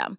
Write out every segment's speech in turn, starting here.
system.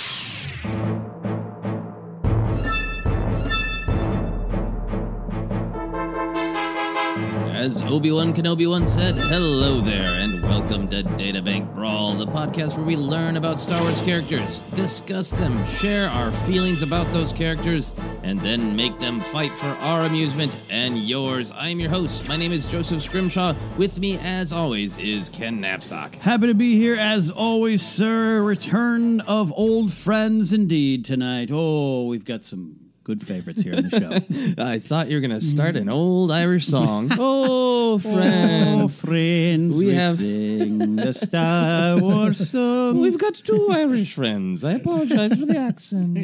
As Obi-Wan Kenobi once said, hello there, and welcome to Databank Bro, the podcast where we learn about Star Wars characters, discuss them, share our feelings about those characters, and then make them fight for our amusement and yours. I am your host. My name is Joseph Scrimshaw. With me, as always, is Ken Napzok. Happy to be here as always, sir. Return of old friends indeed tonight. Oh, we've got some good favorites here in the show. I thought you were going to start an old Irish song. oh, Oh, friends. friends, We we, have- sing the Star Wars song. We've got two Irish friends. I apologize for the accent.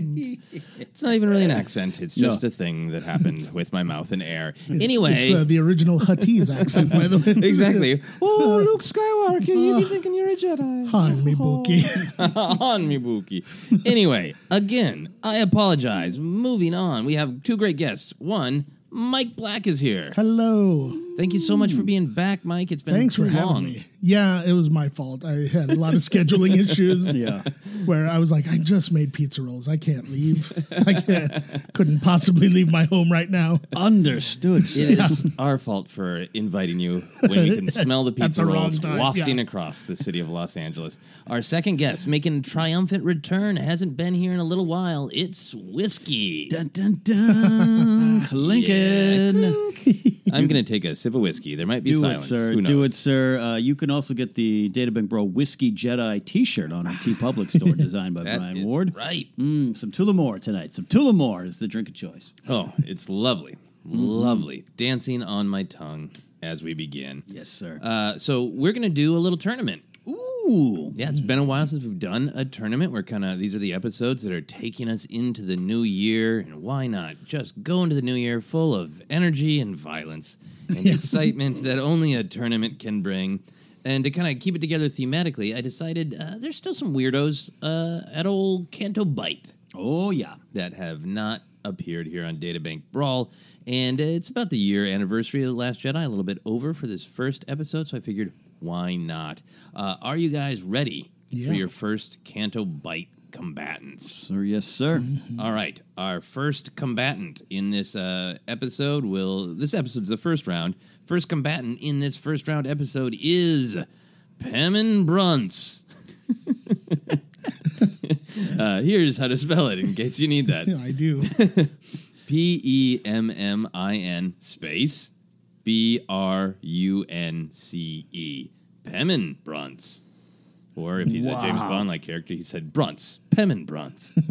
It's not even really an accent. It's just No. a thing that happened with my mouth and air. Anyway, It's uh, the original Huttese accent, by the way. exactly. Oh, Luke Skywalker, you'd be thinking you're a Jedi. Han Mibuki. on me, Buki. Anyway, again, I apologize. Moving on, we have two great guests. One, Mike Black is here. Hello. Thank you so much for being back, Mike. It's been Thanks too for having me. Yeah, it was my fault. I had a lot of scheduling issues. Yeah. Where I was like, I just made pizza rolls. I can't leave. I can't, couldn't possibly leave my home right now. Understood. It is our fault for inviting you when you can smell the pizza the rolls time, wafting yeah. across the city of Los Angeles. Our second guest, making a triumphant return, hasn't been here in a little while. It's whiskey. Dun, dun, dun. Clinking. I'm going to take a sip of whiskey. There might be Do silence. it, sir. Who Do it, sir. Uh, you can also get the Databank Bro Whiskey Jedi T-shirt on our TeePublic store, designed by That Brian is Ward. right. Mm, some Tullamore tonight. Some Tullamore is the drink of choice. Oh, it's lovely. Mm-hmm. Lovely. Dancing on my tongue as we begin. Yes, sir. Uh, so we're going to do a little tournament. Ooh. Yeah, it's been a while since we've done a tournament. We're kind of these are the episodes that are taking us into the new year, and why not just go into the new year full of energy and violence and excitement that only a tournament can bring. And to kind of keep it together thematically, I decided uh, there's still some weirdos uh, at old Canto Bight Oh, yeah. that have not appeared here on Databank Bro. And uh, it's about the year anniversary of The Last Jedi, a little bit over for this first episode, so I figured, why not? Uh, are you guys ready Yeah. for your first Canto Bight combatants? Sir, yes, sir. All right, our first combatant in this uh, episode will. This episode's the first round. First combatant in this first round episode is Pemmin Brunce. uh, here's how to spell it in case you need that. Yeah, I do. P E M M I N space B R U N C E. Pemmin Brunce. Or if he's a James Bond like character, he said Brunts. Pemmin Brunce.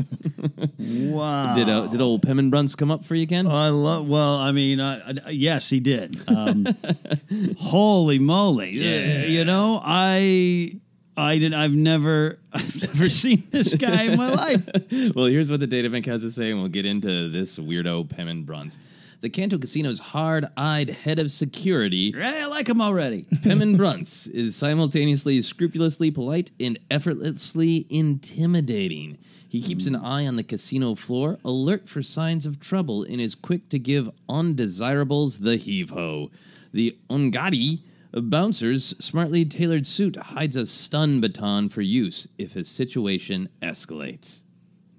Wow. did, uh, did old Pemmin Brunce come up for you, Ken? I love. Well, I mean, uh, uh, yes, he did. Um, holy moly! Yeah. Uh, you know, I, I did. I've never, I've never seen this guy in my life. well, here's what the databank has to say, and we'll get into this weirdo Pemmin Brunce. The Canto Casino's hard-eyed head of security, Hey, I like him already. Pemmin Brunce, is simultaneously scrupulously polite and effortlessly intimidating. He keeps an eye on the casino floor, alert for signs of trouble, and is quick to give undesirables the heave ho. The Ongadi bouncer's smartly tailored suit hides a stun baton for use if his situation escalates.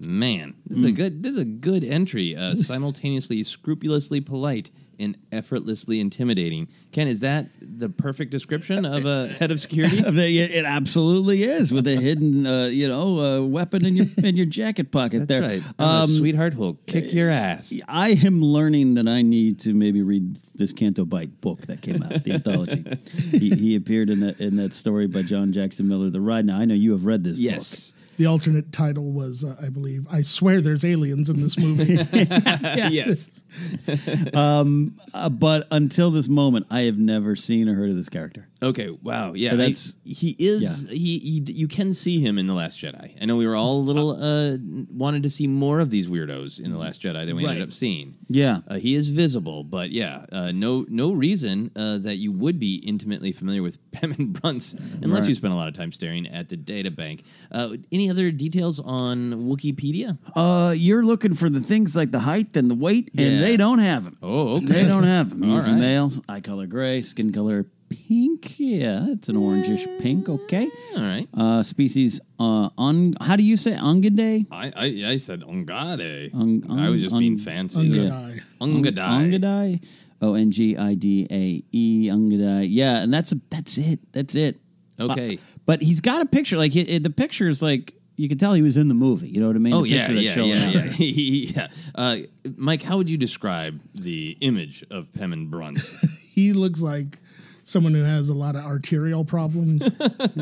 Man, this is a good this is a good entry. Uh, simultaneously scrupulously polite and effortlessly intimidating. Ken, is that the perfect description of a head of security? It, it absolutely is with a hidden, uh, you know, uh, weapon in your in your jacket pocket That's there. right. Um, sweetheart who'll kick your ass. I am learning that I need to maybe read this Canto Bight book that came out, the anthology. He, he appeared in that in that story by John Jackson Miller, The Ride. Now I know you have read this book. Yes. The alternate title was, uh, I believe, I swear there's aliens in this movie. Yes. book, uh, but until this moment, I have never seen or heard of this character. Okay. Wow. Yeah. But I- that's- he is. He, he. You can see him in the Last Jedi. I know we were all a little uh, wanted to see more of these weirdos in the Last Jedi than we Right. ended up seeing. Yeah. Uh, he is visible, but yeah, uh, no no reason uh, that you would be intimately familiar with Pemmin Brunce unless Right. you spent a lot of time staring at the data bank. Uh, any other details on Wikipedia? Uh, you're looking for the things like the height and the weight, and they don't have them. Oh, okay. They don't have them. All He's right. male, eye color gray, skin color pink. Yeah, it's an orangish pink. Okay. All right. Uh, species uh, on. How do you say Ongade? I, I, I said Ongade. Ung- I was just ung- being fancy. Ungadai. Ungadai. Ongadai. O N G I D A E. Ongadai. Yeah, and that's that's it. That's it. Okay. Uh, but he's got a picture. Like it, it- the picture is like you could tell he was in the movie. You know what I mean? Oh The yeah, yeah, yeah, yeah. yeah. Uh, Mike, how would you describe the image of Pemmin Brunce? he looks like someone who has a lot of arterial problems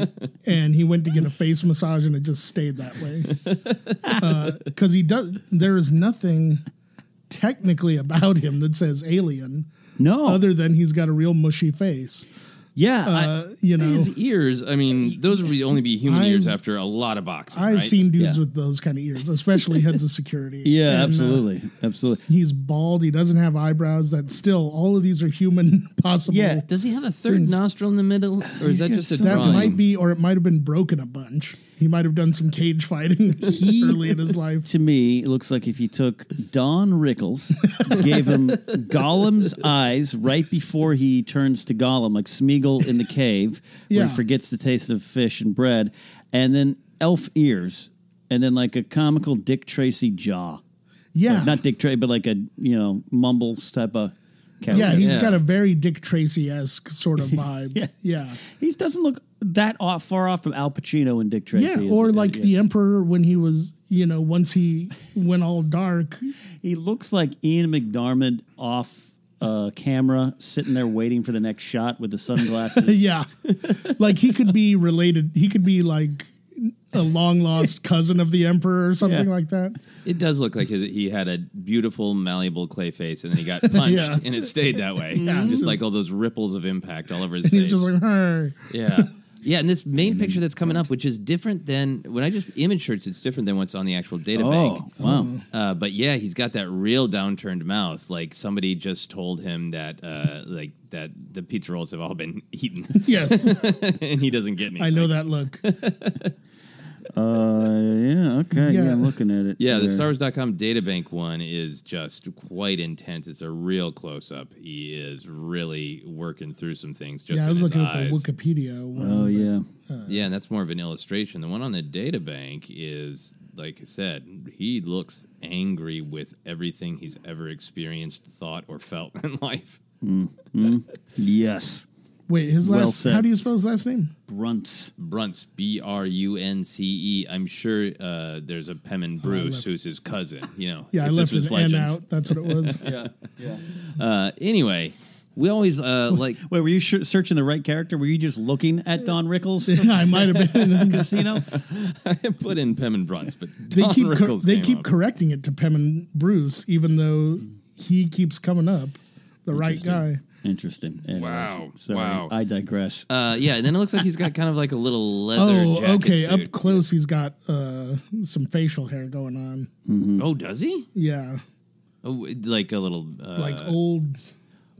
and he went to get a face massage and it just stayed that way because he does there is nothing technically about him that says alien No. other than he's got a real mushy face yeah. I- uh, you know His ears, I mean, those would be only be human ears I've- after a lot of boxing. i've right? seen dudes Yeah. with those kind of ears especially heads of security yeah, And, uh, absolutely, absolutely. he's bald he doesn't have eyebrows that still all of these are human possible Yeah. Does he have a third Things. nostril in the middle, or is that just a that drawing? might be or it might have been broken a bunch He might have done some cage fighting early in his life. To me, it looks like if you took Don Rickles, gave him Gollum's eyes right before he turns to Gollum, like Smeagol in the cave, where he forgets the taste of fish and bread, and then elf ears, and then like a comical Dick Tracy jaw. Yeah. Like, not Dick Tracy, but like a you know mumbles type of. Character. Yeah, he's Yeah. got a very Dick Tracy esque sort of vibe. Yeah. yeah. He doesn't look that off, far off from Al Pacino and Dick Tracy. Yeah, or is- like yeah. the Emperor when he was, you know, once he went all dark. He looks like Ian McDiarmid off uh, camera, sitting there waiting for the next shot with the sunglasses. yeah, like he could be related. He could be like a long lost cousin of the Emperor or something Yeah. like that. It does look like his, he had a beautiful, malleable clay face, and then he got punched, Yeah. and it stayed that way. Yeah. just like all those ripples of impact all over his And face. he's just like, hey. yeah, yeah. And this main picture that's coming up, which is different than when I just image search, it's different than what's on the actual data bank. oh, wow. Uh, but yeah, he's got that real downturned mouth. Like somebody just told him that, uh, like that the pizza rolls have all been eaten, Yes, and he doesn't get any. I know that look. Uh, yeah, okay. Yeah. Yeah. I'm looking at it. Yeah, the there. StarWars.com databank one is just quite intense. It's a real close up. He is really working through some things. Just yeah, I was his looking at the Wikipedia. One, Oh, but- yeah. Yeah, and that's more of an illustration. The one on the databank is, like I said, he looks angry with everything he's ever experienced, thought, or felt in life. Yes. Wait, his Well last. said. how do you spell his last name? Brunce. Brunce, B R U N C E. I'm sure uh, there's a Pemmin Bruce left- who's his cousin. You know, Yeah, I left his N out. That's what it was. Uh, anyway, we always uh, like Wait, were you sh- searching the right character? Were you just looking at Don Rickles? I might have been. In the casino? I put in Pemmin Brunce, but they Don keep cor- Rickles they came keep up. correcting it to Pem and Bruce, even though he keeps coming up, the right guy. Interesting. Anyways, Wow, Sorry, wow. I digress. Uh, yeah, and then it looks like he's got kind of like a little leather Oh, jacket okay. suit. Up close, he's got uh, some facial hair going on. Oh, does he? Yeah, Oh, like a little. Uh, like old.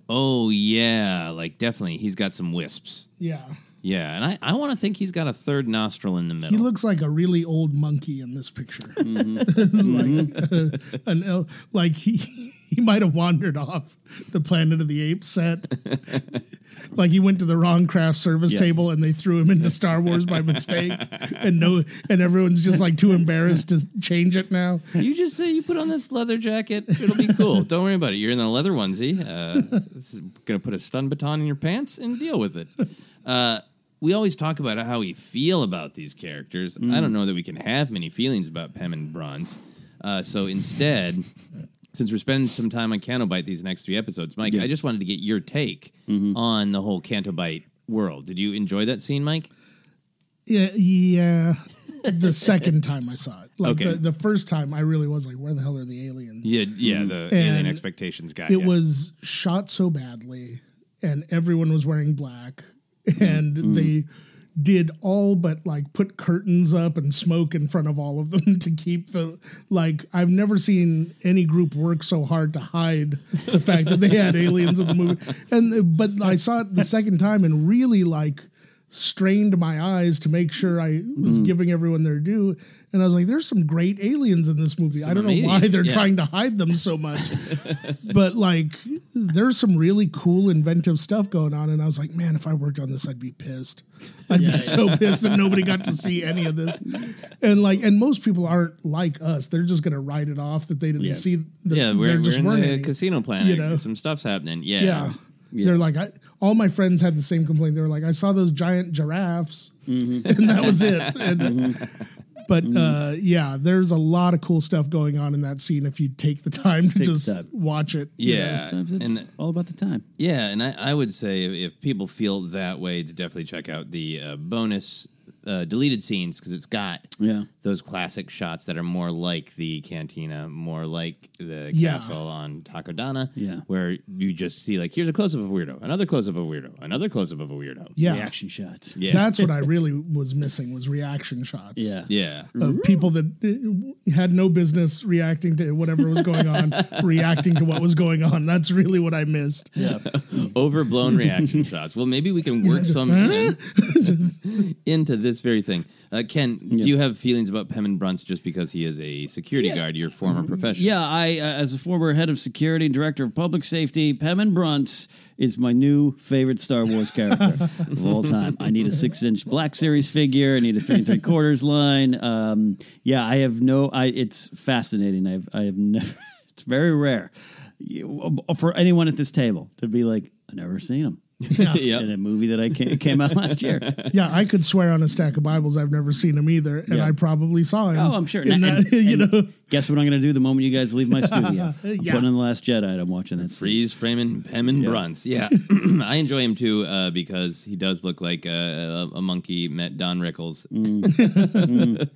Oh yeah, like definitely. He's got some wisps. Yeah, Yeah, and I, I want to think he's got a third nostril in the middle. he looks like a really old monkey in this picture. Mm-hmm. like uh, an el- like he he might have wandered off the Planet of the Apes set. like he went to the wrong craft service Yeah. table and they threw him into Star Wars by mistake, and no, and everyone's just like too embarrassed to change it now. you just say you put on this leather jacket. It'll be cool. Don't worry about it. You're in the leather onesie. Uh, this is gonna put a stun baton in your pants and deal with it. Uh, we always talk about how we feel about these characters. I don't mm. know that we can have many feelings about Pemmin Brunce. Uh, so instead, since we're spending some time on Canto Bight these next three episodes, Mike, I just wanted to get your take mm-hmm. on the whole Canto Bight world. Did you enjoy that scene, Mike? Yeah, yeah. The second time I saw it, like Okay. the, the first time, I really was like, "Where the hell are the aliens?" Yeah, yeah. The mm. alien expectations got it ya. was shot so badly and everyone was wearing black and Mm-hmm. they did all but like put curtains up and smoke in front of all of them to keep the like I've never seen any group work so hard to hide the fact that they had aliens in the movie and but I saw it the second time and really like strained my eyes to make sure I was Mm-hmm. giving everyone their due and I was like there's some great aliens in this movie I don't know why they're yeah. trying to hide them so much but like there's some really cool inventive stuff going on and i was like man if i worked on this i'd be pissed i'd be so pissed that nobody got to see any of this and like and most people aren't like us they're just gonna write it off that they didn't Yeah. see the, yeah, we're, we're just in the any, casino planet. you know? Some stuff's happening. Yeah. Yeah. They're like, I, all my friends had the same complaint. They were like, I saw those giant giraffes, Mm-hmm. and that was it. And, But uh, yeah, there's a lot of cool stuff going on in that scene if you take the time to Take just time. watch it. you know? Yeah. Sometimes it's And all about the time. Yeah, and I, I would say if, if people feel that way, to definitely check out the uh, bonus uh, deleted scenes because it's got Yeah. those classic shots that are more like the cantina, more like the Yeah. castle on Takodana, Yeah. where you just see like here's a close up of a weirdo, another close up of a weirdo, another close up of a weirdo. Yeah. Reaction shots. Yeah, That's what I really was missing was reaction shots. Yeah. yeah. Of people that uh, had no business reacting to whatever was going on, reacting to what was going on. That's really what I missed. Yeah. overblown reaction shots. Well, maybe we can work some in, into this this very thing. Uh, Ken, do you have feelings about Pemmin Brunce just because he is a security guard, your former profession? Yeah, I, uh, as a former head of security and director of public safety, Pemmin Brunce is my new favorite Star Wars character of all time. I need a six-inch Black Series figure. I need a three and three quarters line. Um, yeah, I have no. I it's fascinating. I've I have never. It's very rare for anyone at this table to be like, I've never seen him. Yep. in a movie that I came, came out last year. Yeah, I could swear on a stack of Bibles I've never seen him either, and Yeah. I probably saw him. Oh, I'm sure. In And- that, and- you and know, guess what I'm going to do the moment you guys leave my studio? I'm Yeah. putting in the Last Jedi. and I'm watching that. Freeze framing Pemmin Brunce. Yeah, I enjoy him too uh, because he does look like a, a, a monkey met Don Rickles, mm. Mm.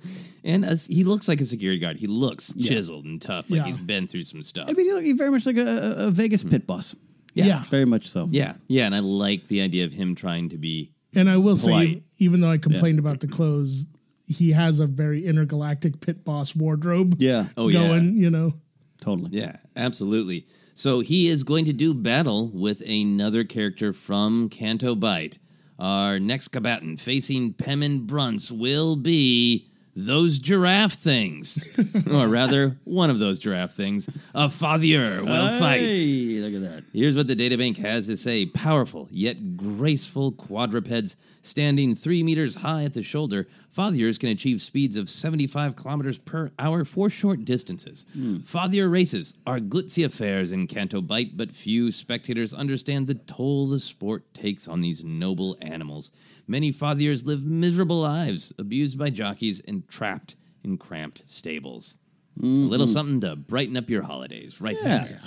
and as, he looks like a security guard. He looks chiseled and tough, like Yeah. he's been through some stuff. I mean, he look you're very much like a, a- a Vegas hmm. pit boss. Yeah. yeah. Very much so. yeah, yeah, and I like the idea of him trying to be. And I will say, even though I complained about the clothes, he has a very intergalactic pit boss wardrobe. Yeah. Oh yeah, going, you know. Totally. Yeah, absolutely. So he is going to do battle with another character from Canto Bight. Our next combatant facing Pemmin Brunce will be those giraffe things. or rather, one of those giraffe things. A fathier will fight. Look at that. Here's what the databank has to say powerful yet graceful quadrupeds standing three meters high at the shoulder. Fathiers can achieve speeds of 75 kilometers per hour for short distances. Hmm. Fathier races are glitzy affairs in Canto Bight, but few spectators understand the toll the sport takes on these noble animals. Many Fathiers live miserable lives, abused by jockeys and trapped in cramped stables. A little mm-hmm. something to brighten up your holidays, right Yeah. there.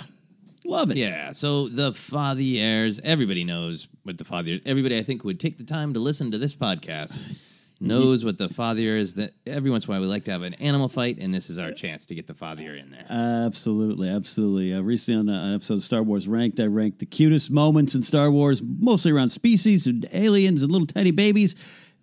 Love it. Yeah, so the Fathiers, everybody knows what the Fathiers. Everybody, I think, would take the time to listen to this podcast knows what the Fathier is. That every once in a while we like to have an animal fight, and this is our chance to get the Fathier in there. Absolutely, absolutely. Uh, recently on an episode of Star Wars Ranked, I ranked the cutest moments in Star Wars, mostly around species and aliens and little tiny babies.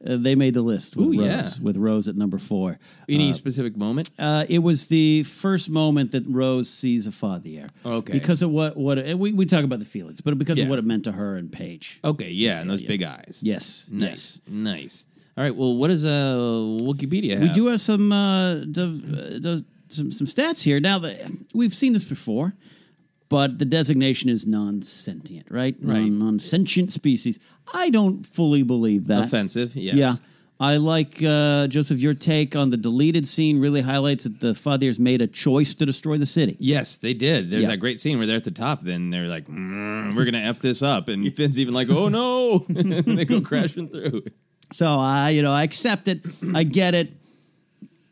Uh, they made the list with Ooh, Rose, yeah. with Rose at number four. Any specific moment? Uh, it was the first moment that Rose sees a Fathier. Okay. Because of what what we we talk about the feelings, but because Yeah. of what it meant to her and Paige. Okay, yeah, and those big eyes. Yes, Nice, nice. All right, well, what does uh, Wikipedia have? We do have some uh, dov- uh, some some stats here. Now that we've seen this before, but the designation is non-sentient, right? Right. Non- non-sentient species. I don't fully believe that. Offensive, yes. Yeah. I like uh, Joseph. Your take on the deleted scene really highlights that the Fathiers made a choice to destroy the city. Yes, they did. There's Yeah. that great scene where they're at the top. Then they're like, "Mm, "We're gonna f this up," and Finn's even like, "Oh no!" and they go crashing through. So I, you know, I accept it. I get it.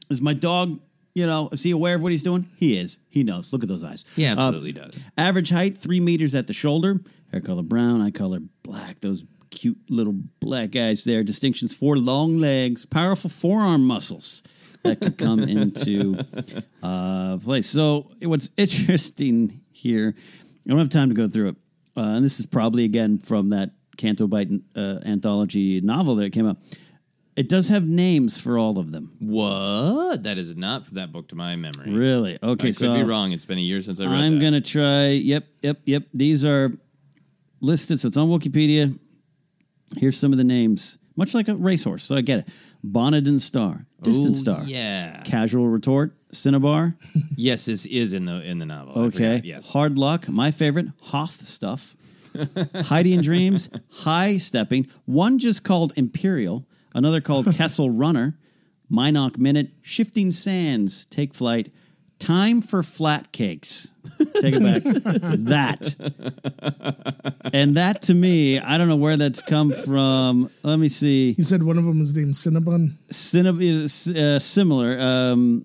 Is my dog, you know, is he aware of what he's doing? He is. He knows. Look at those eyes. He Uh, absolutely does. Average height, three meters at the shoulder. Hair color brown, eye color black. Those cute little black eyes there. Distinctions four long legs, powerful forearm muscles that could come into uh, place. So what's interesting here, I don't have time to go through it. Uh, and this is probably again from that Canto Bight uh, anthology novel that came out. It does have names for all of them. What? That is not from that book to my memory. Really? Okay, I could so be wrong. It's been a year since I read it. I'm that. gonna try. Yep, yep, yep. These are listed, so it's on Wikipedia. Here's some of the names, much like a racehorse. So I get it. Bonadin Star, Distant Star, Yeah. Casual Retort, Cinnabar. yes, this is in the in the novel. I Okay, forgot, Yes. Hard Luck, my favorite, Hoth Stuff, Heidi and Dreams, High Stepping. One just called Imperial, another called Kessel Runner, Mynock Minute, Shifting Sands, Take Flight, Time for Flat Cakes. Take it back. that. And that to me, I don't know where that's come from. Let me see. You said one of them was named Cinnabon. Cinnab- is, uh, similar. Um,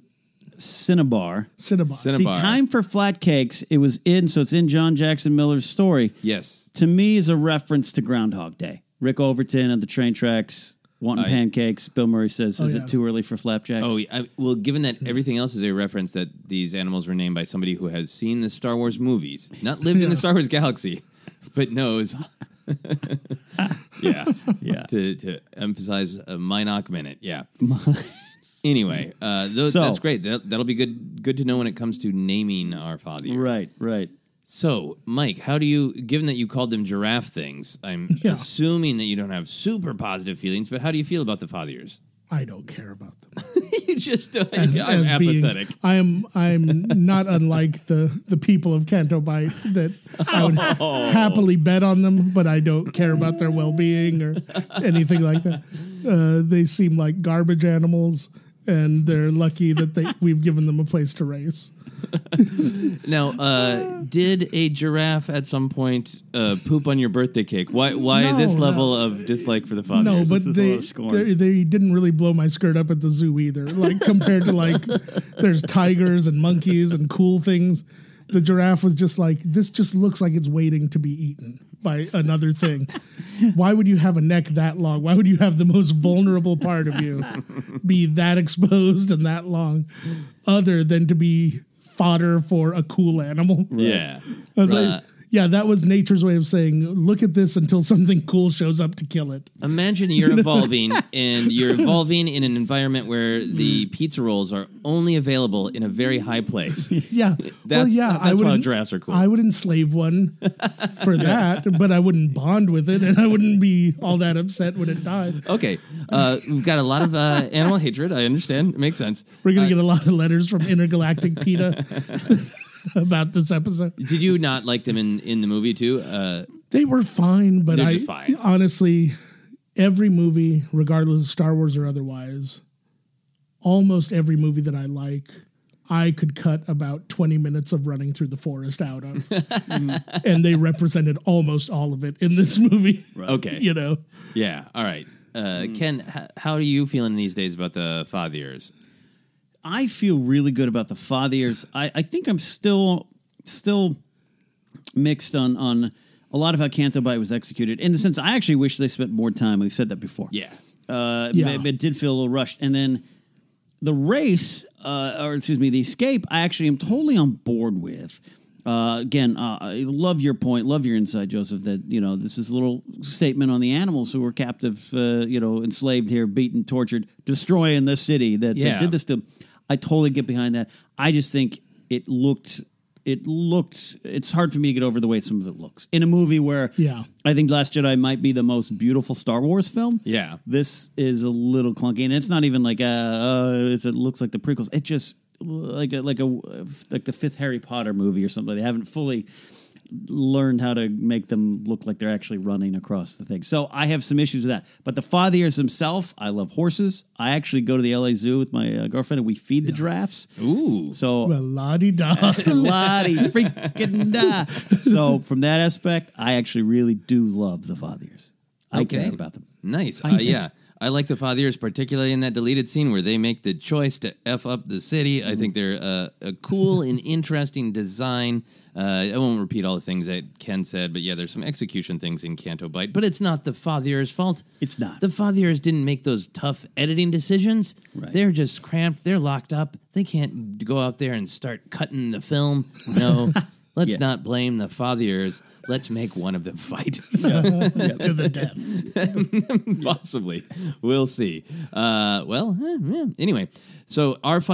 Cinnabar. Cinnabon. Cinnabar. See, Time for Flat Cakes, it was in, so it's in John Jackson Miller's story. Yes. To me, is a reference to Groundhog Day. Rick Overton at the train tracks wanting I- pancakes. Bill Murray says, Oh, "Is yeah. it too early for flapjacks?" Oh, yeah, I, well, given that everything else is a reference that these animals were named by somebody who has seen the Star Wars movies, not lived in the Star Wars galaxy, but knows. yeah, Yeah. To to emphasize a Mynock minute. Yeah. anyway, uh, those, So- that's great. That, that'll be good. Good to know when it comes to naming our fathier. right, right. So, Mike, how do you, given that you called them giraffe things, I'm Yeah. assuming that you don't have super positive feelings, but how do you feel about the Fathiers? I don't care about them. you just don't. As, I'm as beings. I am I'm not unlike the the people of Canto Bight that I would Oh. happily bet on them, but I don't care about their well being or anything like that. Uh, they seem like garbage animals, and they're lucky that they we've given them a place to race. Now, uh, did a giraffe at some point uh, poop on your birthday cake? Why? Why No, this no. level of dislike for the fathier? No, but they, they they didn't really blow my skirt up at the zoo either. Like compared to like, there's tigers and monkeys and cool things. The giraffe was just like this. Just looks like it's waiting to be eaten by another thing. Why would you have a neck that long? Why would you have the most vulnerable part of you be that exposed and that long, other than to be fodder for a cool animal? Yeah. Uh, like, yeah, that was nature's way of saying, look at this until something cool shows up to kill it. Imagine you're evolving and you're evolving in an environment where the pizza rolls are only available in a very high place. Yeah, well, That's- yeah. that's I would why giraffes are cool. I would enslave one for that, but I wouldn't bond with it, and I wouldn't be all that upset when it died. Okay, uh, we've got a lot of uh, animal hatred. I understand. It makes sense. We're gonna Uh, get a lot of letters from intergalactic PETA about this episode. Did you not like them in, in the movie too? Uh, They were fine, but I fine. honestly, every movie, regardless of Star Wars or otherwise, almost every movie that I like, I could cut about 20 minutes of running through the forest out of. and they represented almost all of it in this movie. Okay. You know? yeah. All right. Uh, Ken, h- how are you feeling these days about the Fathiers? I feel really good about the Fathiers. I, I think I'm still still mixed on on a lot of how Canto Bight was executed. In the sense, I actually wish they spent more time. We've said that before. Yeah. Uh, Yeah. It, it did feel a little rushed. And then the race, uh, or excuse me, the escape, I actually am totally on board with. Uh, again, uh, I love your point, love your insight, Joseph. That you know this is a little statement on the animals who were captive, uh, you know, enslaved here, beaten, tortured, destroying this city that, Yeah. that did this to. I totally get behind that. I just think it looked, it looked. It's hard for me to get over the way some of it looks in a movie where, Yeah. I think Last Jedi might be the most beautiful Star Wars film. Yeah. This is a little clunky, and it's not even like uh, uh it's, it looks like the prequels. It just like a like a like the fifth Harry Potter movie or something. They haven't fully learned how to make them look like they're actually running across the thing. So I have some issues with that. But the Fathiers himself, I love horses. I actually go to the LA Zoo with my uh, girlfriend and we feed the giraffes. Ooh. So Well, la di da. Lottie freaking da. So from that aspect, I actually really do love the Fathiers. I Okay. care about them. Nice. I Uh, yeah. I like the Fathiers, particularly in that deleted scene where they make the choice to F up the city. I think they're uh, a cool and interesting design. Uh, I won't repeat all the things that Ken said, but yeah, there's some execution things in Canto Bight. But it's not the Fathiers' fault. It's not. The Fathiers didn't make those tough editing decisions. Right. They're just cramped. They're locked up. They can't go out there and start cutting the film. No, let's Yeah. not blame the Fathiers. Let's make one of them fight. to the death. Possibly. We'll see. Uh, well, eh, yeah. anyway, so our fi-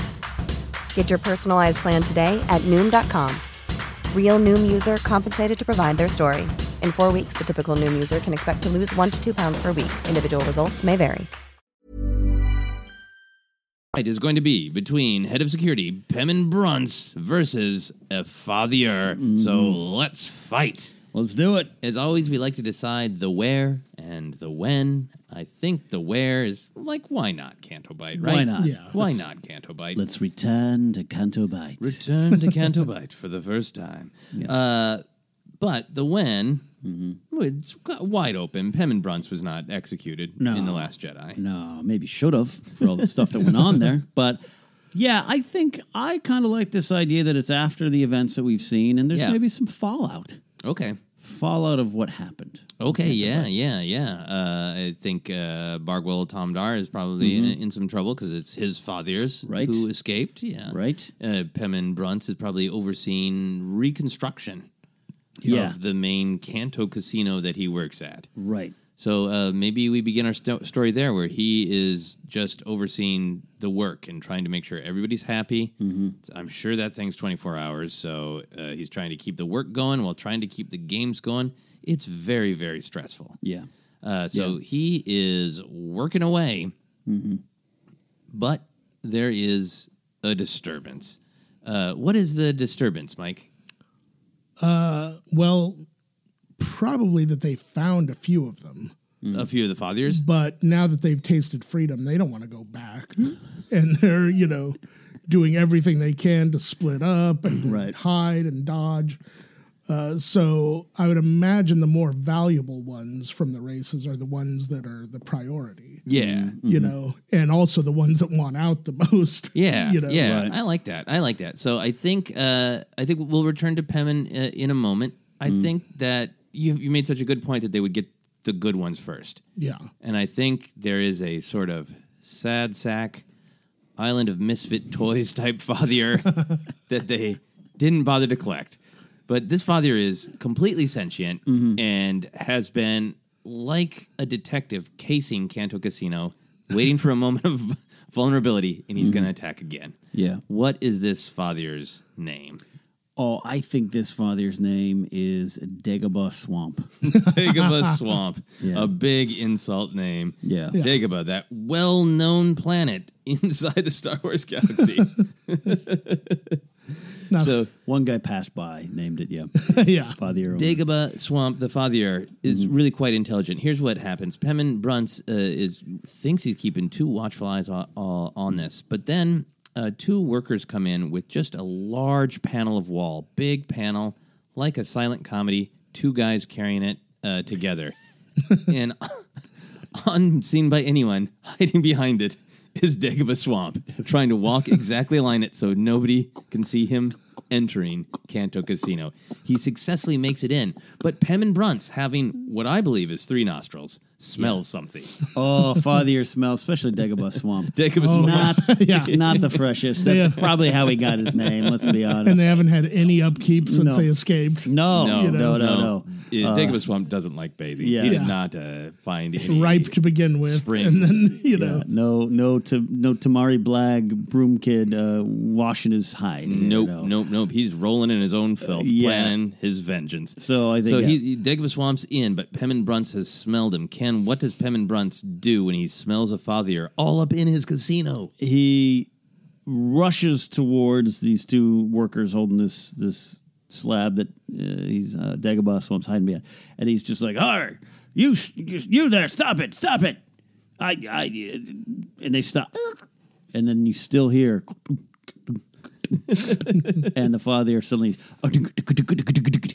Get your personalized plan today at Noom.com. Real Noom user compensated to provide their story. In four weeks, the typical Noom user can expect to lose one to two pounds per week. Individual results may vary. Fight is going to be between head of security Pemmin Brunce versus a fathier. So mm-hmm. let's fight. Let's do it. As always, we like to decide the where and the when. I think the where is like, why not Canto Bight, right? Why not? Yeah. Why Let's- not Canto Bight? Let's return to Canto Bight. return to Canto Bight for the first time. Uh, but the when, Mm-hmm. it's wide open. Pemmin Brunce was not executed No. in The Last Jedi. No, maybe should have for all the stuff that went on there. But yeah, I think I kind of like this idea that it's after the events that we've seen, and there's Yeah. maybe some fallout. Okay. Fallout of what happened. Okay, yeah, yeah, yeah. Uh, I think uh, Bargwill Tomder is probably in, in some trouble because it's his fathiers Mm-hmm. Right. who escaped. Yeah, Right. Uh, Pemmin Brunce is probably overseeing reconstruction Yeah. of the main Canto casino that he works at. Right. So uh, maybe we begin our sto- story there, where he is just overseeing the work and trying to make sure everybody's happy. Mm-hmm. I'm sure that thing's 24 hours, so uh, he's trying to keep the work going while trying to keep the games going. It's very, very stressful. Yeah. Uh, so Yeah. he is working away, but there is a disturbance. Uh, what is the disturbance, Mike? Uh, well, probably that they found a few of them. A few of the fathiers. But now that they've tasted freedom, they don't want to go back. and they're, you know, doing everything they can to split up and Right. hide and dodge. Uh, so I would imagine the more valuable ones from the races are the ones that are the priority. Yeah. You know, and also the ones that want out the most. Yeah, you know, yeah, I like that. I like that. So I think uh, I think we'll return to Pemmin uh, in a moment. I Mm. think that you you made such a good point that they would get the good ones first, yeah. and I think there is a sort of sad sack island of misfit toys type fathier that they didn't bother to collect. But this fathier is completely sentient Mm-hmm. and has been like a detective casing Canto Casino, waiting for a moment of vulnerability, and he's Mm-hmm. going to attack again. Yeah. What is this fathier's name? Oh, I think this fathier's name is Dagobah Swamp. Dagobah Swamp, Yeah. a big insult name. Yeah. Yeah. Dagobah, that well-known planet inside the Star Wars galaxy. Now- so One guy passed by, named it. Yeah. yeah. Fathier. Dagobah Swamp, the fathier, is really quite intelligent. Here's what happens: Pemmin Brunce uh, is thinks he's keeping two watchful eyes on, on this, but then uh, two workers come in with just a large panel of wall, big panel, like a silent comedy. Two guys carrying it uh, together, and unseen by anyone, hiding behind it is a Swamp, trying to walk exactly line it so nobody can see him entering Canto Casino. He successfully makes it in, but Pemmin Brunce, having what I believe is three nostrils, smells something. Oh, fathier smell, especially Dagobah Swamp. Dagobah Swamp. Not, Yeah. not the freshest. That's Yeah. probably how he got his name. Let's be honest. And they haven't had any upkeep since No. they escaped. no, No, no, no, no, no. no. Yeah, Uh, Dagobah Swamp doesn't like bathing. yeah. He did Yeah. not uh, find any ripe to begin with, springs. and then you know, Yeah, no, no, to no Temiri Blagg broom kid uh, washing his hide. you Nope, know. nope, nope. He's rolling in his own filth, yeah. planning his vengeance. So I think so yeah. he, he Dagobah Swamp's in, but Pemmin Brunce has smelled him. Ken, what does Pemmin Brunce do when he smells a fathier all up in his casino? he rushes towards these two workers holding this this slab that uh, he's uh, Dagobah Swamp's hiding behind, and he's just like, "Hi, you, you, you there! Stop it! Stop it! I, I," and they stop, and then you still hear, and the fathier suddenly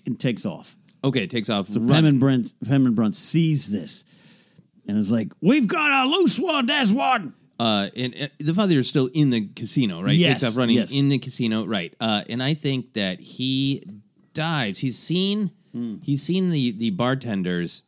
and takes off. Okay, it takes off. So Run. Pemmon Brunt, Pemmon Brunt sees this, and it's like, "We've got a loose one. There's one." Uh, and, uh, the fathier is still in the casino, right? Yes, Takes off running yes. in the casino, right? Uh, and I think that he dives. He's seen Hmm. he's seen the the bartenders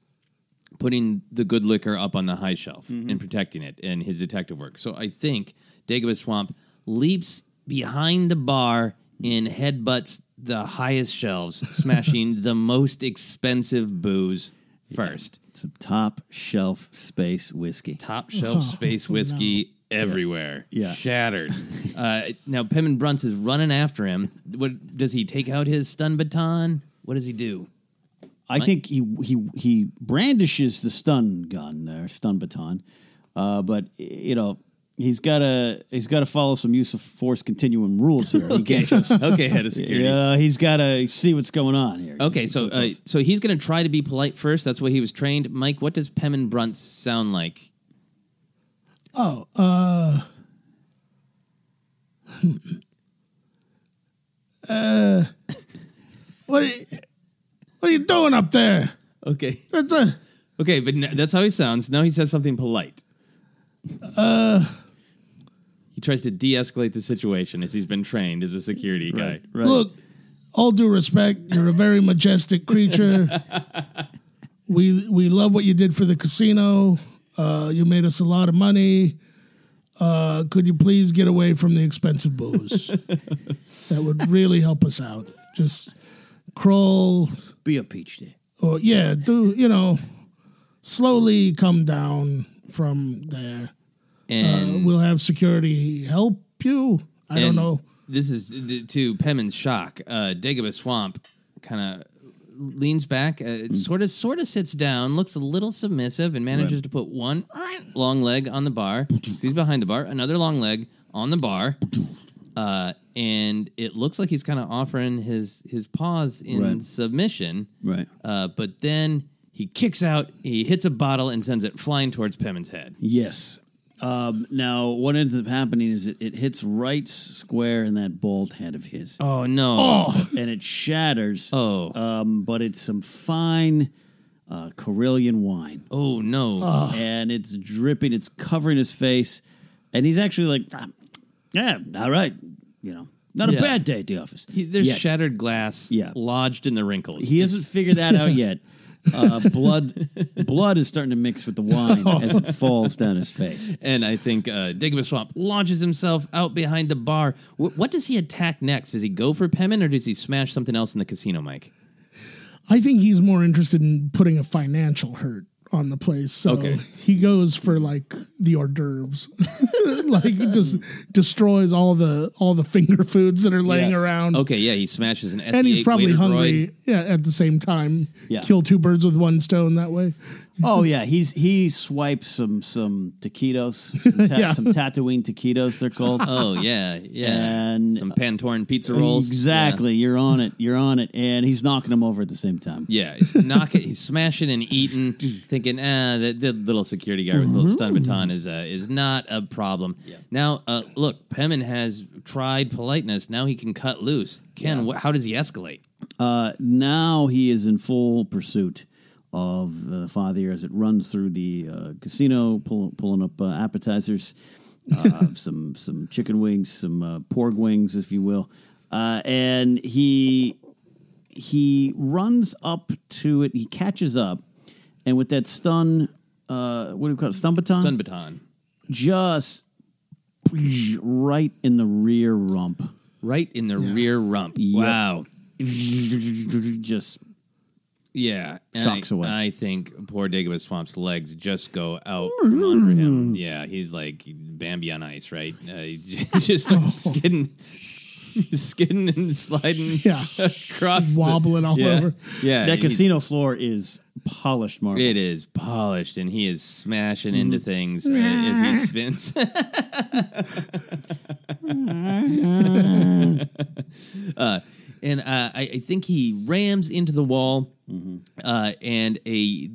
putting the good liquor up on the high shelf Mm-hmm. and protecting it in his detective work. So I think Dagobah Swamp leaps behind the bar and headbutts the highest shelves, smashing the most expensive booze first. Some top shelf space whiskey. Top shelf space whiskey everywhere. Yeah. Shattered. uh, now, and Brunce is running after him. What Does he take out his stun baton? What does he do? I think he he he brandishes the stun gun there, stun baton, uh, but you know he's got to he's got to follow some use of force continuum rules here. He Okay. can't just Okay, head of security. Yeah, he's got to see what's going on here. Okay, so uh, so he's going to try to be polite first. That's what he was trained. Mike, what does Pemmin Brunce sound like? oh, uh, uh, what? Are you, what are you doing up there? Okay. That's a Okay, but n- that's how he sounds. Now he says something polite. uh. He tries to de-escalate the situation as he's been trained as a security guy. Look, all due respect, you're a very majestic creature. we we love what you did for the casino. Uh, you made us a lot of money. Uh, could you please get away from the expensive booze? that would really help us out. Just crawl, be a peach day, or yeah, do you know? Slowly come down from there. And- uh, we'll have security help you. I don't know. This is to Pemmin's shock. Uh, Dagobah Swamp kind of leans back, uh, it sort of sort of sits down, looks a little submissive, and manages Right. to put one long leg on the bar. he's behind the bar, another long leg on the bar, uh, and it looks like he's kind of offering his his paws in Right. submission. Right. Uh, but then he kicks out, he hits a bottle, and sends it flying towards Pemmin's head. Yes. Um, now, what ends up happening is it, it hits right square in that bald head of his. Oh no! and it shatters. Oh, um, but it's some fine uh, Corellian wine. Oh no! Ah. And it's dripping. It's covering his face, and he's actually like, "Ah, "Yeah, all right, you know, not Yeah. a bad day at the office." He, there's Yet. shattered glass Yeah. lodged in the wrinkles. He hasn't figured that out yet. Uh, blood, blood is starting to mix with the wine as it falls down his face. And I think uh, Dagobah Swamp launches himself out behind the bar. Wh- what does he attack next? Does he go for Pemmin or does he smash something else in the casino, Mike? I think he's more interested in putting a financial hurt on the place. So Okay. he goes for like the hors d'oeuvres. like he just destroys all the all the finger foods that are laying Yes. around. Okay, yeah, he smashes an And he's probably hungry yeah, at the same time. Yeah. Kill two birds with one stone that way. Oh yeah, he's he swipes some some taquitos, some, ta- Yeah. some Tatooine taquitos they're called. Oh yeah, yeah. And Some Pantoran pizza rolls. Exactly, you're on it. You're on it, and he's knocking them over at the same time. Yeah, he's knocking, he's smashing and eating, thinking, ah, the, the little security guy with the little stun baton is uh, is not a problem. Now, uh, look, Pemmin has tried politeness. Now he can cut loose. Ken, wh- how does he escalate? Uh, now he is in full pursuit of the fathier as it runs through the uh, casino, pull, pulling up uh, appetizers, uh, some some chicken wings, some uh, pork wings, if you will, uh, and he he runs up to it. He catches up, and with that stun, uh, what do we call it? Stun baton. Stun baton. Just right in the rear rump. Right in the rear rump. Yep. Wow. Just Yeah, and Shocks I, away. I think poor Dagobah Swamp's legs just go out from under him. Yeah, he's like Bambi on ice, right? Uh, he just starts skidding, skidding and sliding. Yeah. across, the- Wobbling all yeah, over. Yeah, that casino floor is polished marble. It is polished, and he is smashing Mm. into things uh, as he spins. uh, and uh, I, I think he rams into the wall, uh, and a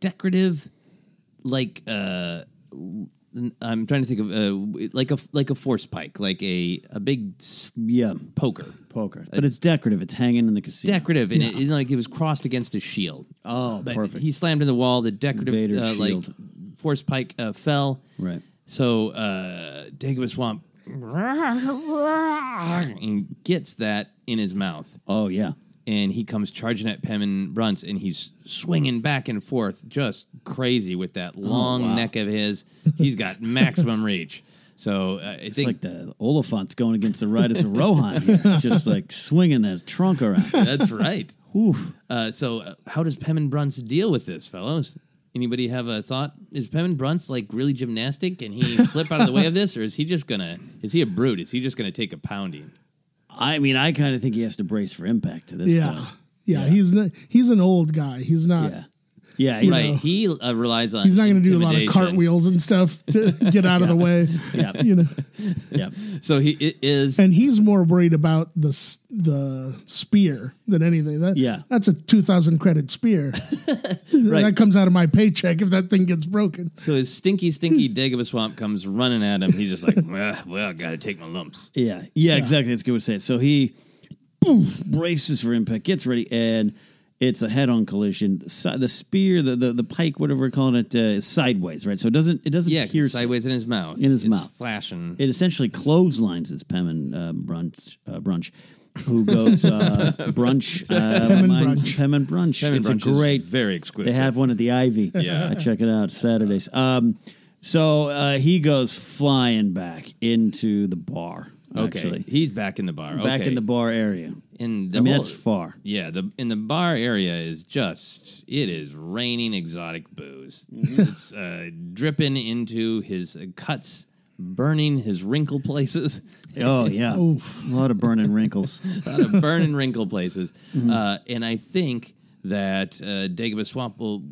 decorative, like uh, I'm trying to think of uh, like a like a force pike, like a a big Yeah, poker. poker, but it's decorative. It's hanging in the casino. Decorative, and it, it, like it was crossed against his shield. Oh, But perfect. He slammed in the wall. The decorative, uh, like force pike, uh, fell. Right. So uh, Dagobah Swamp and gets that in his mouth, Oh yeah. and he comes charging at Pemmin Brunce, and he's swinging back and forth, just crazy with that long Oh, wow. neck of his. He's got maximum reach. So uh, I It's think like the Oliphaunt's going against the Riders of Rohan here, just like swinging that trunk around. that's right. Uh, so, uh, how does Pemmin Brunce deal with this, fellows? Anybody have a thought? Is Pemmin Brunce like really gymnastic? Can he flip out of the way of this, or is he just gonna? Is he a brute? Is he just gonna take a pounding? I mean, I kind of think he has to brace for impact to this Yeah. point. yeah, He's not, he's an old guy. He's not. Yeah. Yeah, he's, right. He uh, relies on. He's not going to do a lot of cartwheels and stuff to get out of the way. Yeah. You know, yeah. So he it is. and he's more worried about the the spear than anything. That, Yeah. that's a two thousand credit spear. That comes out of my paycheck if that thing gets broken. So his stinky, stinky Dagobah Swamp comes running at him. He's just like, well, well, got to take my lumps. Yeah, yeah, exactly. That's good to say. So he boom, braces for impact, gets ready, and it's a head-on collision. Si- The spear, the, the the pike, whatever we're calling it, uh, is sideways, right? So it doesn't it doesn't Yeah, pierce sideways in his mouth. In his It's mouth. flashing. It essentially clotheslines its Pemon uh, brunch, uh, brunch, who goes uh, brunch, uh, Pemon mine- brunch. Pemon brunch. Pemon it's brunch a is great, very exclusive. They have one at the Ivy. Yeah. I check it out Saturdays. Um, so uh, he goes flying back into the bar. Okay, Actually. he's back in the bar. back Okay. in the bar area. In the I mean, whole- that's far. Yeah, the in the bar area is just it is raining exotic booze. Mm-hmm. it's uh, dripping into his uh, cuts, burning his wrinkle places. Oh yeah, a lot of burning wrinkles. a lot of burning wrinkle places. Mm-hmm. Uh, and I think that uh, Dagobah Swamp will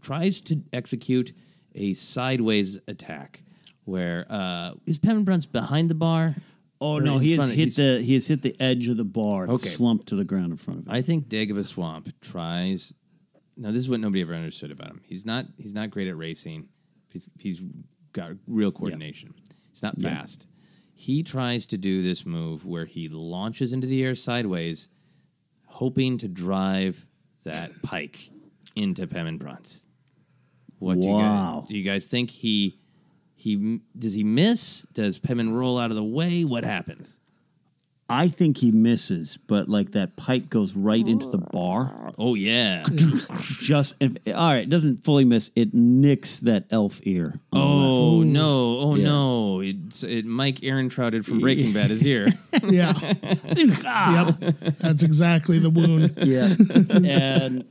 tries to execute a sideways attack where uh, is Pemmin Brunce behind the bar? Oh no, he has hit the he has hit the edge of the bar. It's Okay. slumped to the ground in front of him. I think Dagobah Swamp tries. Now, this is what nobody ever understood about him. He's not. He's not great at racing. He's, he's got real coordination. He's not Yeah. fast. He tries to do this move where he launches into the air sideways, hoping to drive that pike into Pemmin Brunce. What do you guys do? You guys think he he does he miss? Does Pemmin roll out of the way? What happens? I think he misses, but like that pipe goes right into the bar. Oh yeah. Just if all right, it doesn't fully miss. It nicks that elf ear. Oh no! Oh Yeah. no! It's it, Mike Ehrmantraut from Breaking Bad is here. Yeah. yep. That's exactly the wound. Yeah, and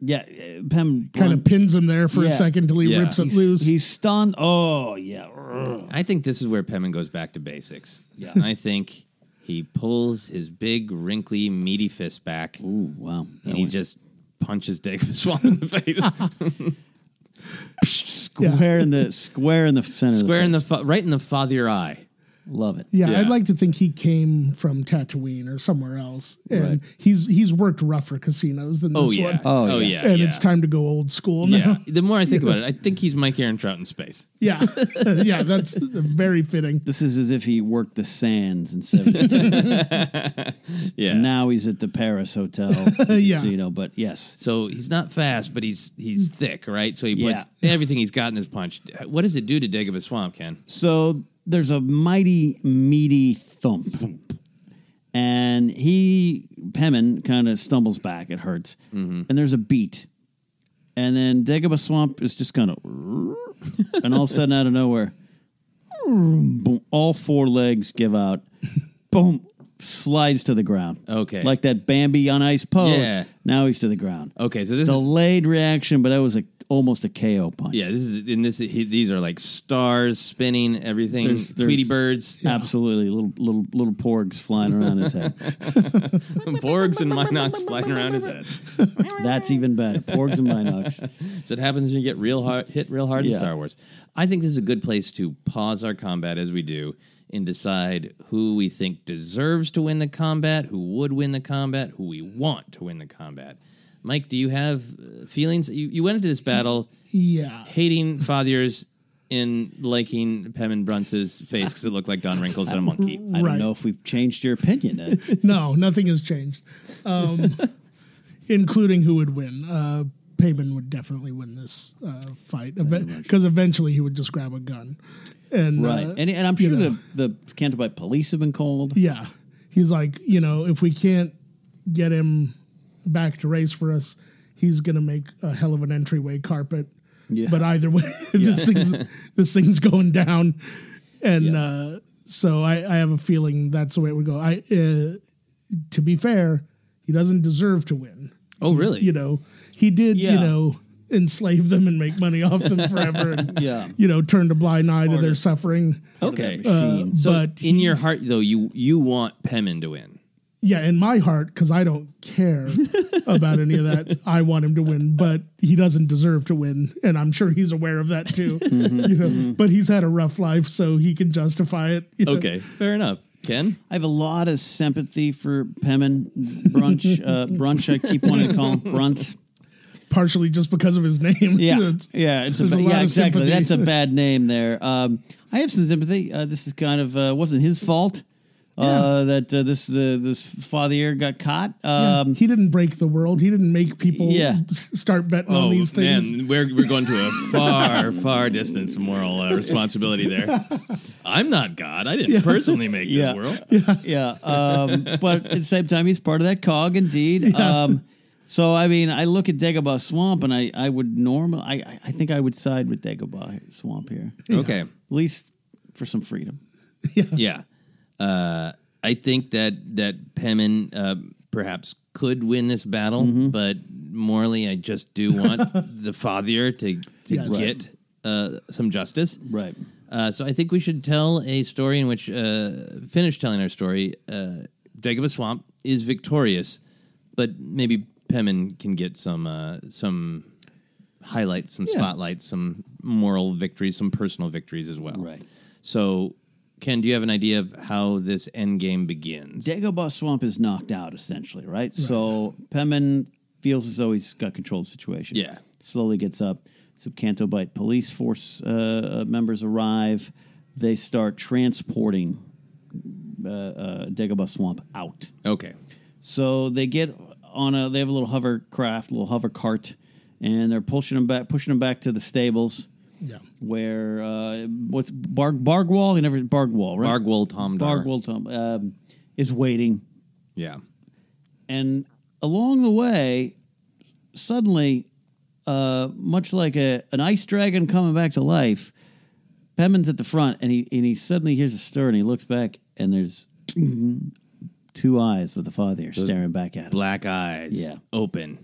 yeah, uh, Pem Kind of pins him there for a Yeah. second till he Yeah. rips it he's, loose. He's stunned. Oh yeah, I think this is where Pemmin goes back to basics. Yeah. I think he pulls his big, wrinkly, meaty fist back, Ooh wow, That and he went just punches Dagobah Swamp in the face, square in the square in the center. square of in the fa- right in the father eye. Love it. Yeah, Yeah. I'd like to think he came from Tatooine or somewhere else, and Right. he's he's worked rougher casinos than Oh this yeah. one. Oh, Oh yeah. yeah. and yeah. it's time to go old school now. Yeah. The more I think about it, I think he's Mike Ehrmantraut in space. Yeah, yeah, that's very fitting. This is as if he worked the sands in '72. Yeah. Now he's at the Paris Hotel Yeah. casino. But yes, So he's not fast, but he's he's thick, right? So he puts Yeah. everything he's got in his punch. What does it do to Dagobah Swamp, Ken? So there's a mighty meaty thump. And he, Pemmin, kind of stumbles back. It hurts. Mm-hmm. And there's a beat. And then Dagobah Swamp is just kind of, and all of a sudden out of nowhere, boom, all four legs give out. Boom. slides to the ground. Okay. Like that Bambi on ice pose. Yeah. Now he's to the ground. Okay, so this is Delayed reaction, but that was a almost a KO punch. yeah. This is in this. He, these are like stars spinning everything. There's- there's- Tweety birds, Absolutely. Little little little porgs flying around his head. porgs and Mynocks flying around his head. That's even better. Porgs and Mynocks. So it happens when you get real hard, hit real hard in Star Wars. I think this is a good place to pause our combat as we do and decide who we think deserves to win the combat, who would win the combat, who we want to win the combat. Mike, do you have uh, feelings? You, you went into this battle Yeah. hating Fathiers and liking Pemmin Brunce's face because it looked like Don Wrinkles and a monkey. I don't know if we've changed your opinion. Ed. no, nothing has changed, um, including who would win. Uh, Payman would definitely win this uh, fight because eventually he would just grab a gun. And right. uh, and, and I'm you sure know, the, the Canterbury police have been called. yeah, he's like, you know, if we can't get him back to race for us, he's gonna make a hell of an entryway carpet. Yeah. But either way, this thing's this thing's going down, and uh, so I, I have a feeling that's the way it would go. I, uh, to be fair, he doesn't deserve to win. Oh, really? You know, he did. You know, enslave them and make money off them forever. And, Yeah. You know, turn a blind eye to their suffering. Okay. Uh, so but in he- your heart, though, you you want Pemmin to win. Yeah, in my heart, because I don't care about any of that, I want him to win, but he doesn't deserve to win, and I'm sure he's aware of that too. you know, but he's had a rough life, so he can justify it. you know. Okay, fair enough. Ken? I have a lot of sympathy for Pemmin Brunch. Uh, brunch, I keep wanting to call him Brunt. partially just because of his name. Yeah, It's- yeah, it's a, ba- a yeah, exactly. sympathy. That's a bad name there. Um, I have some sympathy. Uh, this is kind of uh, wasn't his fault uh, that uh, this uh, this fathier got caught. Yeah, Um, he didn't break the world. He didn't make people Yeah. start betting Oh on these things. man, we're we're going to a far far distance from moral uh, responsibility there. I'm not God. I didn't personally make yeah, this world. yeah. Um, but at the same time, he's part of that cog, indeed. Um, so I mean, I look at Dagobah Swamp, and I I would normal. I I- I think I would side with Dagobah Swamp here. Okay. at least for some freedom. Yeah. Uh, I think that that Pemmin uh, perhaps could win this battle, Mm-hmm. but morally, I just do want the fathier to to Yes. Get uh, some justice. Right. Uh, so I think we should tell a story in which uh, finish telling our story. Uh, Dagobah Swamp is victorious, but maybe Pemmin can get some uh, some highlights, some Yeah. spotlights, some moral victories, some personal victories as well. Right. So, Ken, do you have an idea of how this end game begins? Dagobah Swamp is knocked out essentially, right? So Pemmin feels as though he's got control of the situation. Yeah. Slowly gets up. Some Canto Bight police force uh, uh, members arrive. They start transporting uh, uh, Dagobah Swamp out. okay. So they get on a. They have a little hovercraft, little hover cart, and they're pushing them back, pushing them back to the stables. Yeah. Where uh, what's Barg Bargwall? You never Bargwall, right? Bargwill Tomder. Bargwell Tom um, is waiting, Yeah. and along the way, suddenly, uh, much like a an ice dragon coming back to life, Pemmin's at the front, and he and he suddenly hears a stir, and he looks back, and there's two eyes of the fathier staring back at him. Black eyes. Yeah. Open.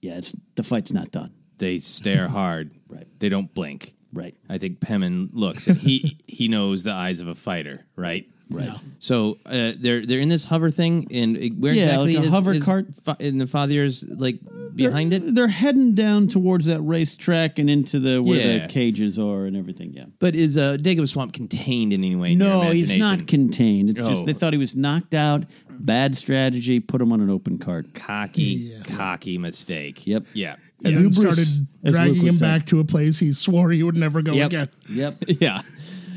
Yeah, it's the fight's not done. They stare hard. Right. They don't blink. Right. I think Pemmin looks and he he knows the eyes of a fighter, right? Right. Yeah. So uh, they're they're in this hover thing, and it- where Yeah, exactly like a is, hover is cart. fa- in the fathier's like behind it? They're heading down towards that racetrack and into the where Yeah. the cages are and everything. Yeah. But is a uh, Dagobah Swamp contained in any way? In your No, he's imagination? not contained. It's Oh. just they thought he was knocked out. Bad strategy. Put him on an open cart. cocky, cocky mistake. Yep. Yeah. And then Hubris, started dragging would him say. back to a place he swore he would never go Yep. again. Yep. yeah.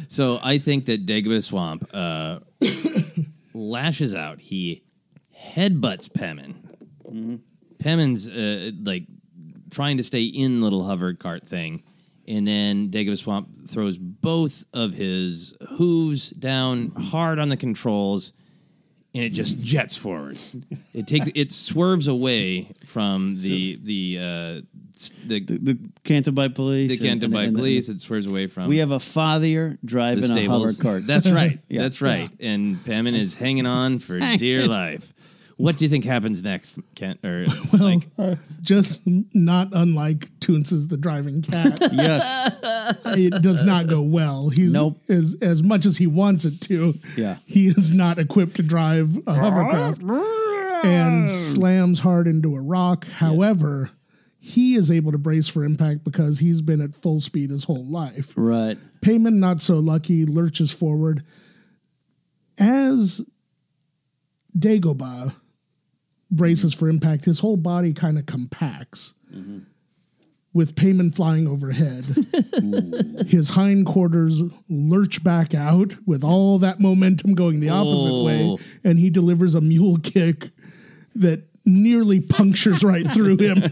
So I think that Dagobah Swamp uh, lashes out. He headbutts Pemmin. Mm-hmm. Pemmin's uh, like trying to stay in little hover cart thing. And then Dagobah Swamp throws both of his hooves down hard on the controls, and it just jets forward. It takes it swerves away from the the uh, the the, the Canto Bight police. the and- Canto and- by and- police. It swerves away from. We have a fathier driving a hover cart. That's right. Yeah. That's right. And Pemmin is hanging on for dear life. What do you think happens next, Kent? Or Well, like, uh, just not unlike Toonces the driving cat. yes. it does not go well. He's Nope. as as much as he wants it to. Yeah. he is not equipped to drive a hovercraft and slams hard into a rock. However, he is able to brace for impact because he's been at full speed his whole life. Right. Payman, not so lucky, lurches forward. As Dagobah braces for impact, his whole body kind of compacts. With Payman flying overhead, his hindquarters lurch back out with all that momentum going the opposite way, Oh. and he delivers a mule kick that nearly punctures right through him.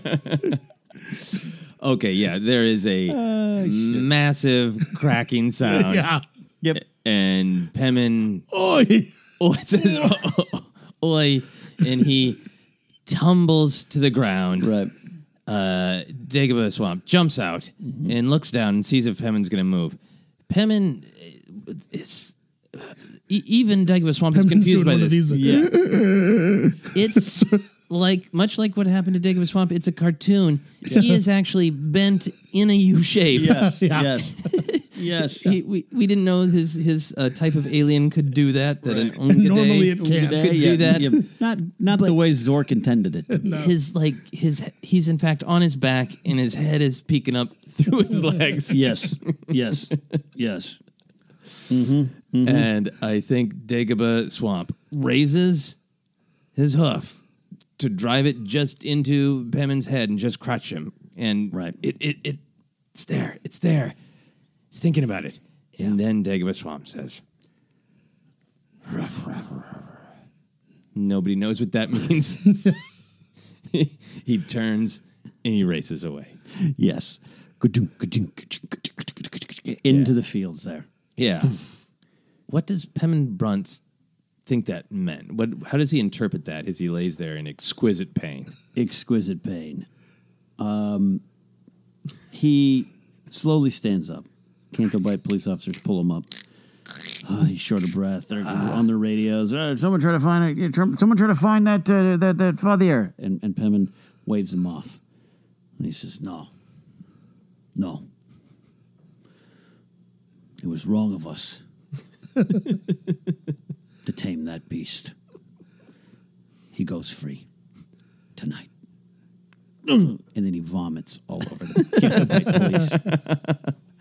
okay, yeah, there is a ah, massive cracking sound. yeah. Yep. And Pemmin Oi. oh, it says oi, and he tumbles to the ground. Right. Uh, Dagobah Swamp jumps out Mm-hmm. and looks down and sees if Pemmin's going to move. Pemmin is. uh, e- even Dagobah Swamp is confused doing by one of this. these, Yeah. It's like much like what happened to Dagobah Swamp. It's a cartoon. He is actually bent in a U shape. Yes. Yeah. Yes. Yes. He, we, we didn't know his his uh, type of alien could do that. That an Normally it Ongaday can. could do Yeah, that. yeah. Not not the way Zork intended it. to be. His like his he's in fact on his back and his head is peeking up through his legs. Yes. Yes. Yes. And I think Dagobah Swamp raises his hoof to drive it just into Pemmin's head and just crutch him. And Right. it, it, it it's there. It's there. He's thinking about it. And then Dagobah Swamp says, "Ruff, ruff, ruff, ruff." Nobody knows what that means. he turns and he races away. Yes. Into the fields there. Yeah. what does Pemmin Brunce think that meant? What? How does he interpret that as he lays there in exquisite pain? Exquisite pain. Um, he slowly stands up. Canto Bight police officers pull him up. Ah, he's short of breath. They're on their radios. Uh, someone try to find it. Someone try to find that uh, that that fathier. And and Pemmin waves him off. And he says, "No, no. It was wrong of us to tame that beast. He goes free tonight." and then he vomits all over the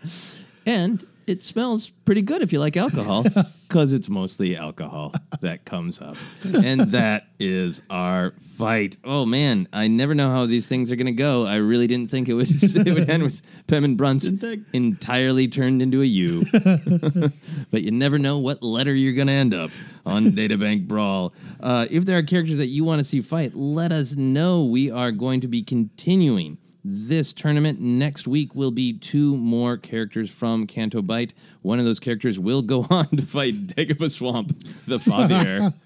police. And it smells pretty good if you like alcohol, because it's mostly alcohol that comes up, and that is our fight. Oh man, I never know how these things are going to go. I really didn't think it would it would end with Pemmin Brunce entirely turned into a U, but you never know what letter you're going to end up on Databank Brawl. Uh, if there are characters that you want to see fight, let us know. We are going to be continuing this tournament. Next week will be two more characters from Canto Bight. One of those characters will go on to fight Dagobah Swamp, the fathier.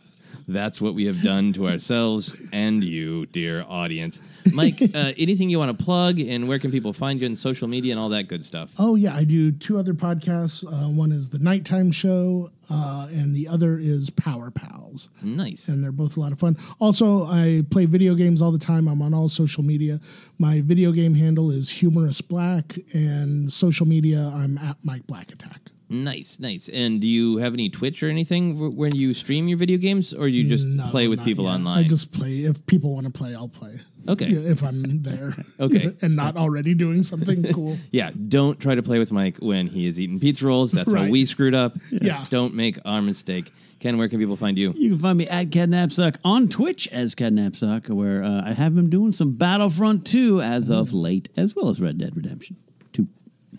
That's what we have done to ourselves and you, dear audience. Mike, uh, anything you want to plug, and where can people find you in social media and all that good stuff? Oh yeah, I do two other podcasts. Uh, one is the Nighttime Show, uh, and the other is Power Pals, Nice. and they're both a lot of fun. Also, I play video games all the time. I'm on all social media. My video game handle is Humorous Black, and social media I'm at Mike Black Attack. Nice, nice. And do you have any Twitch or anything wh- when you stream your video games, or you just No, play with people yet. online? I just play. If people want to play, I'll play. Okay. Yeah, if I'm there. Okay. and not already doing something cool. Yeah, don't try to play with Mike when he is eating pizza rolls. That's how we screwed up. Yeah. Don't make our mistake. Ken, where can people find you? You can find me at KenNapzok on Twitch as KenNapzok, where uh, I have been doing some Battlefront 2 as of late, as well as Red Dead Redemption 2.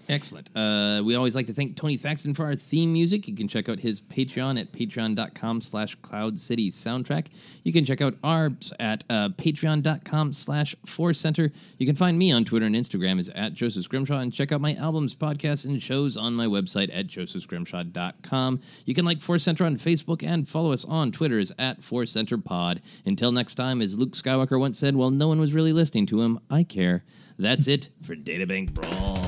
Excellent. Uh, we always like to thank Tony Thaxton for our theme music. You can check out his Patreon at patreon.com slash Cloud City Soundtrack. You can check out ours at uh, patreon.com slash Force Center. You can find me on Twitter and Instagram is at Joseph Scrimshaw and check out my albums, podcasts, and shows on my website at josephscrimshaw.com. You can like Force Center on Facebook and follow us on Twitter is at Force Center Pod. Until next time, as Luke Skywalker once said, while no one was really listening to him, I care. That's it for Databank Brawl.